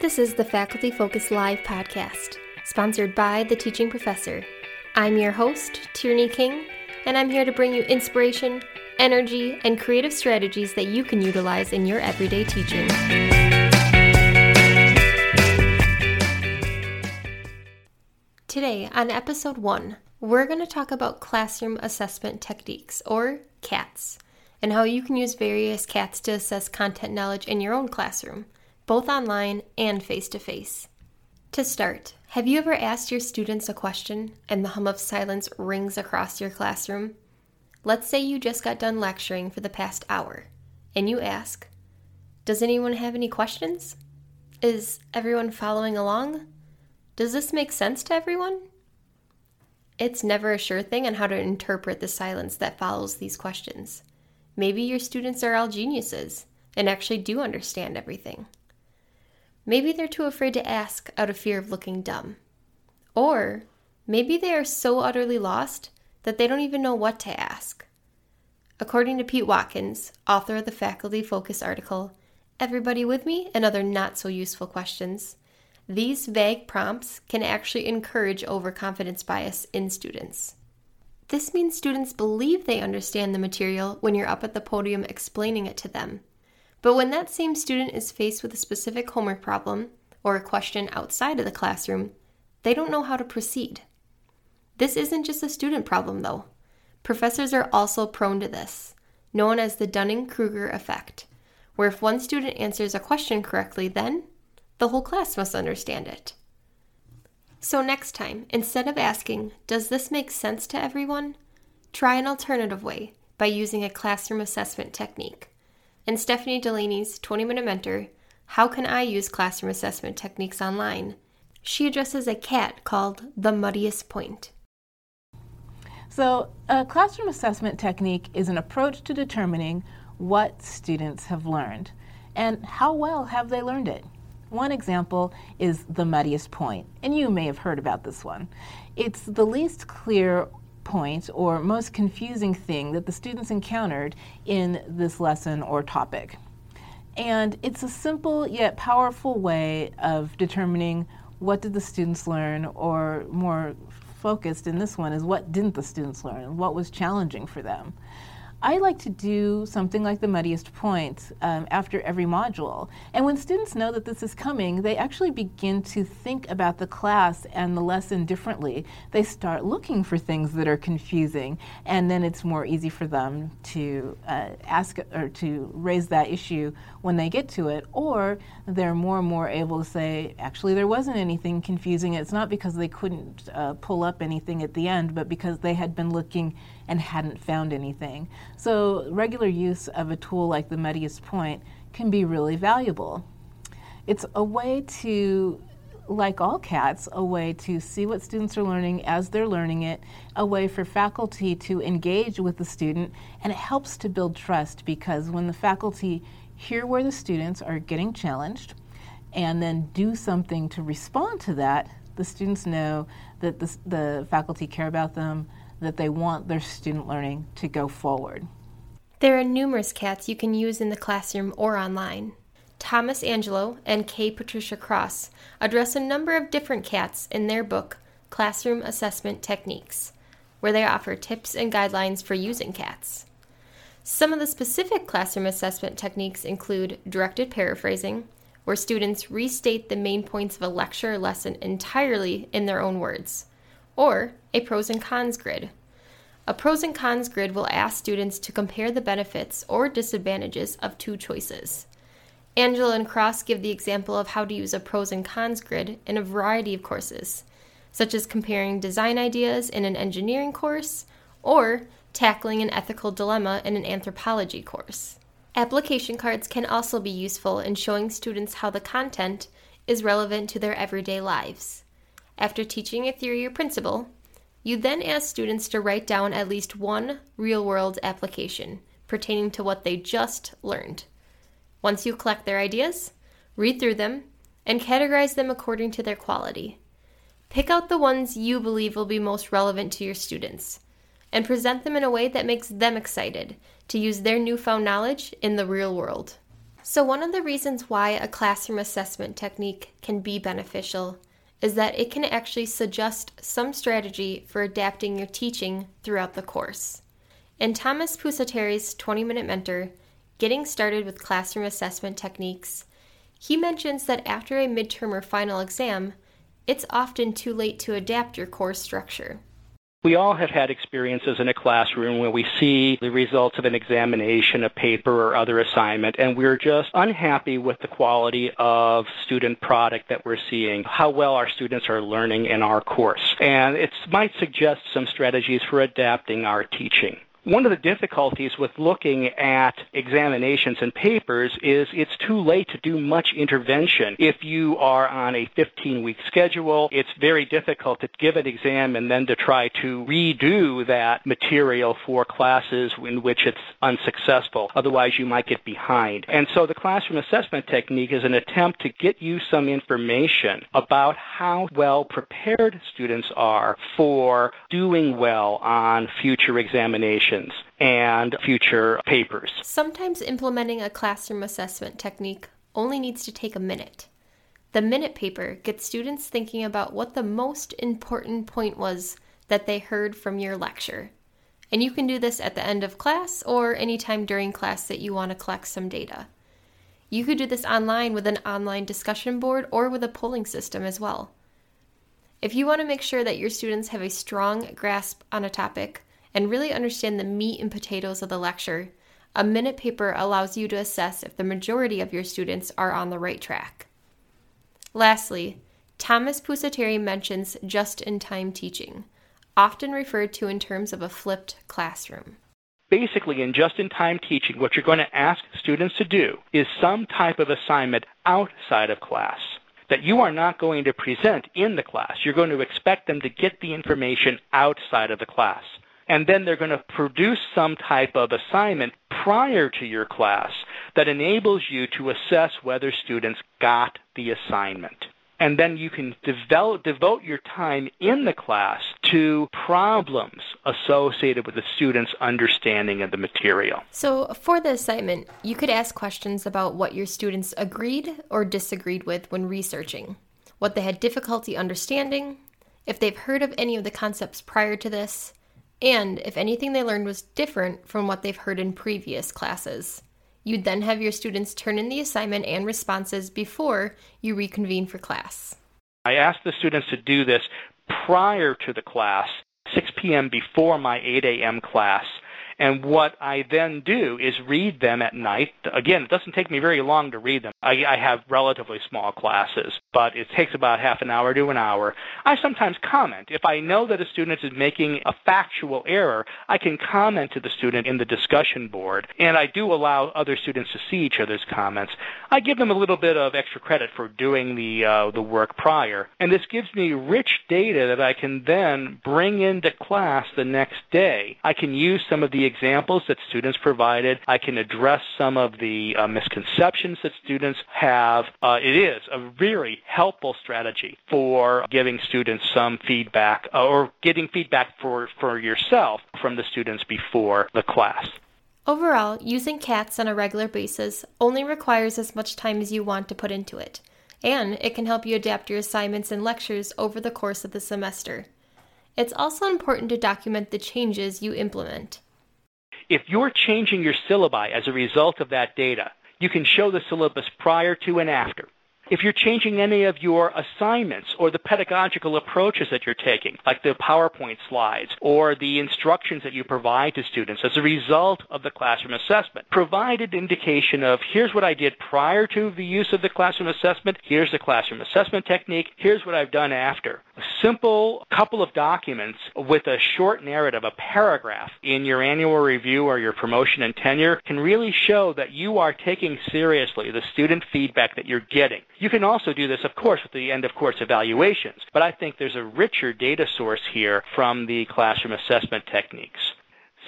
This is the Faculty Focus Live podcast, sponsored by The Teaching Professor. I'm your host, Tierney King, and I'm here to bring you inspiration, energy, and creative strategies that you can utilize in your everyday teaching. Today, on episode one, we're going to talk about classroom assessment techniques, or CATs, and how you can use various CATs to assess content knowledge in your own classroom, both online and face to face. To start, have you ever asked your students a question and the hum of silence rings across your classroom? Let's say you just got done lecturing for the past hour, and you ask, Does anyone have any questions? Is everyone following along? Does this make sense to everyone? It's never a sure thing on how to interpret the silence that follows these questions. Maybe your students are all geniuses and actually do understand everything. Maybe they're too afraid to ask out of fear of looking dumb. Or maybe they are so utterly lost that they don't even know what to ask. According to Pete Watkins, author of the Faculty Focus article, Everybody with Me and Other Not So Useful Questions, these vague prompts can actually encourage overconfidence bias in students. This means students believe they understand the material when you're up at the podium explaining it to them. But when that same student is faced with a specific homework problem or a question outside of the classroom, they don't know how to proceed. This isn't just a student problem, though. Professors are also prone to this, known as the Dunning Kruger effect, where if one student answers a question correctly, then the whole class must understand it. So, next time, instead of asking, Does this make sense to everyone? try an alternative way by using a classroom assessment technique. In Stephanie Delaney's 20 Minute Mentor, How Can I Use Classroom Assessment Techniques Online? she addresses a cat called the muddiest point. So, a classroom assessment technique is an approach to determining what students have learned and how well have they learned it. One example is the muddiest point, and you may have heard about this one. It's the least clear point or most confusing thing that the students encountered in this lesson or topic. And it's a simple yet powerful way of determining what did the students learn, or more focused in this one is what didn't the students learn, what was challenging for them. I like to do something like the muddiest point um, after every module. And when students know that this is coming, they actually begin to think about the class and the lesson differently. They start looking for things that are confusing, and then it's more easy for them to uh, ask or to raise that issue when they get to it. Or they're more and more able to say, actually, there wasn't anything confusing. It's not because they couldn't uh, pull up anything at the end, but because they had been looking and hadn't found anything. So, regular use of a tool like the Muddiest Point can be really valuable. It's a way to, like all CATs, a way to see what students are learning as they're learning it, a way for faculty to engage with the student, and it helps to build trust because when the faculty hear where the students are getting challenged and then do something to respond to that, the students know that the, the faculty care about them, that they want their student learning to go forward. There are numerous cats you can use in the classroom or online. Thomas Angelo and K. Patricia Cross address a number of different cats in their book, Classroom Assessment Techniques, where they offer tips and guidelines for using cats. Some of the specific classroom assessment techniques include directed paraphrasing, where students restate the main points of a lecture or lesson entirely in their own words, or a pros and cons grid. A pros and cons grid will ask students to compare the benefits or disadvantages of two choices. Angelo and Cross give the example of how to use a pros and cons grid in a variety of courses, such as comparing design ideas in an engineering course or tackling an ethical dilemma in an anthropology course. Application cards can also be useful in showing students how the content is relevant to their everyday lives. After teaching a theory or principle, you then ask students to write down at least one real world application pertaining to what they just learned. Once you collect their ideas, read through them and categorize them according to their quality. Pick out the ones you believe will be most relevant to your students and present them in a way that makes them excited to use their newfound knowledge in the real world. So, one of the reasons why a classroom assessment technique can be beneficial is that it can actually suggest some strategy for adapting your teaching throughout the course. In Thomas Pusateri's 20 Minute Mentor, Getting Started with Classroom Assessment Techniques, he mentions that after a midterm or final exam, it's often too late to adapt your course structure. We all have had experiences in a classroom where we see the results of an examination, a paper, or other assignment, and we're just unhappy with the quality of student product that we're seeing, how well our students are learning in our course. And it might suggest some strategies for adapting our teaching. One of the difficulties with looking at examinations and papers is it's too late to do much intervention. If you are on a 15 week schedule, it's very difficult to give an exam and then to try to redo that material for classes in which it's unsuccessful. Otherwise, you might get behind. And so the classroom assessment technique is an attempt to get you some information about how well prepared students are for doing well on future examinations and future papers. Sometimes implementing a classroom assessment technique only needs to take a minute. The minute paper gets students thinking about what the most important point was that they heard from your lecture. And you can do this at the end of class or anytime during class that you want to collect some data. You could do this online with an online discussion board or with a polling system as well. If you want to make sure that your students have a strong grasp on a topic, and really understand the meat and potatoes of the lecture, a minute paper allows you to assess if the majority of your students are on the right track. Lastly, Thomas Pusateri mentions just in time teaching, often referred to in terms of a flipped classroom. Basically, in just in time teaching, what you're going to ask students to do is some type of assignment outside of class that you are not going to present in the class. You're going to expect them to get the information outside of the class and then they're going to produce some type of assignment prior to your class that enables you to assess whether students got the assignment. And then you can develop, devote your time in the class to problems associated with the student's understanding of the material. So, for the assignment, you could ask questions about what your students agreed or disagreed with when researching, what they had difficulty understanding, if they've heard of any of the concepts prior to this, and if anything they learned was different from what they've heard in previous classes. You'd then have your students turn in the assignment and responses before you reconvene for class. I asked the students to do this prior to the class, 6 p.m. before my 8 a.m. class, and what I then do is read them at night. Again, it doesn't take me very long to read them. I, I have relatively small classes, but it takes about half an hour to an hour. I sometimes comment. If I know that a student is making a factual error, I can comment to the student in the discussion board, and I do allow other students to see each other's comments. I give them a little bit of extra credit for doing the uh, the work prior, and this gives me rich data that I can then bring into class the next day. I can use some of the examples that students provided. I can address some of the uh, misconceptions that students have. Uh, it is a very helpful strategy for giving students some feedback uh, or getting feedback for, for yourself from the students before the class. Overall, using CATS on a regular basis only requires as much time as you want to put into it, and it can help you adapt your assignments and lectures over the course of the semester. It's also important to document the changes you implement. If you're changing your syllabi as a result of that data, you can show the syllabus prior to and after. If you're changing any of your assignments or the pedagogical approaches that you're taking, like the PowerPoint slides or the instructions that you provide to students as a result of the classroom assessment, provide an indication of here's what I did prior to the use of the classroom assessment, here's the classroom assessment technique, here's what I've done after. A simple couple of documents with a short narrative, a paragraph in your annual review or your promotion and tenure can really show that you are taking seriously the student feedback that you're getting. You can also do this, of course, with the end of course evaluations, but I think there's a richer data source here from the classroom assessment techniques.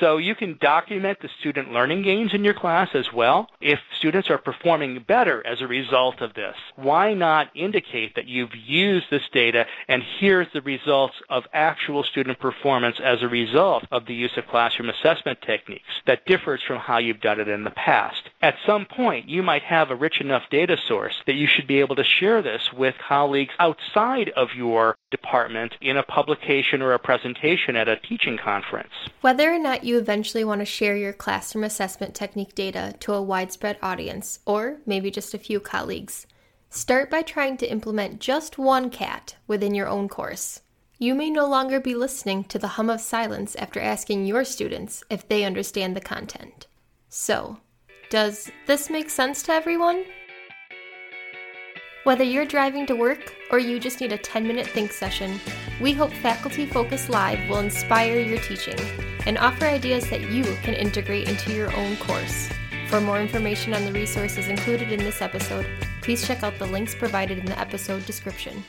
So you can document the student learning gains in your class as well. If students are performing better as a result of this, why not indicate that you've used this data and here's the results of actual student performance as a result of the use of classroom assessment techniques that differs from how you've done it in the past. At some point, you might have a rich enough data source that you should be able to share this with colleagues outside of your department in a publication or a presentation at a teaching conference. Whether or not you eventually want to share your classroom assessment technique data to a widespread audience, or maybe just a few colleagues, start by trying to implement just one CAT within your own course. You may no longer be listening to the hum of silence after asking your students if they understand the content. So, does this make sense to everyone? Whether you're driving to work or you just need a 10 minute think session, we hope Faculty Focus Live will inspire your teaching and offer ideas that you can integrate into your own course. For more information on the resources included in this episode, please check out the links provided in the episode description.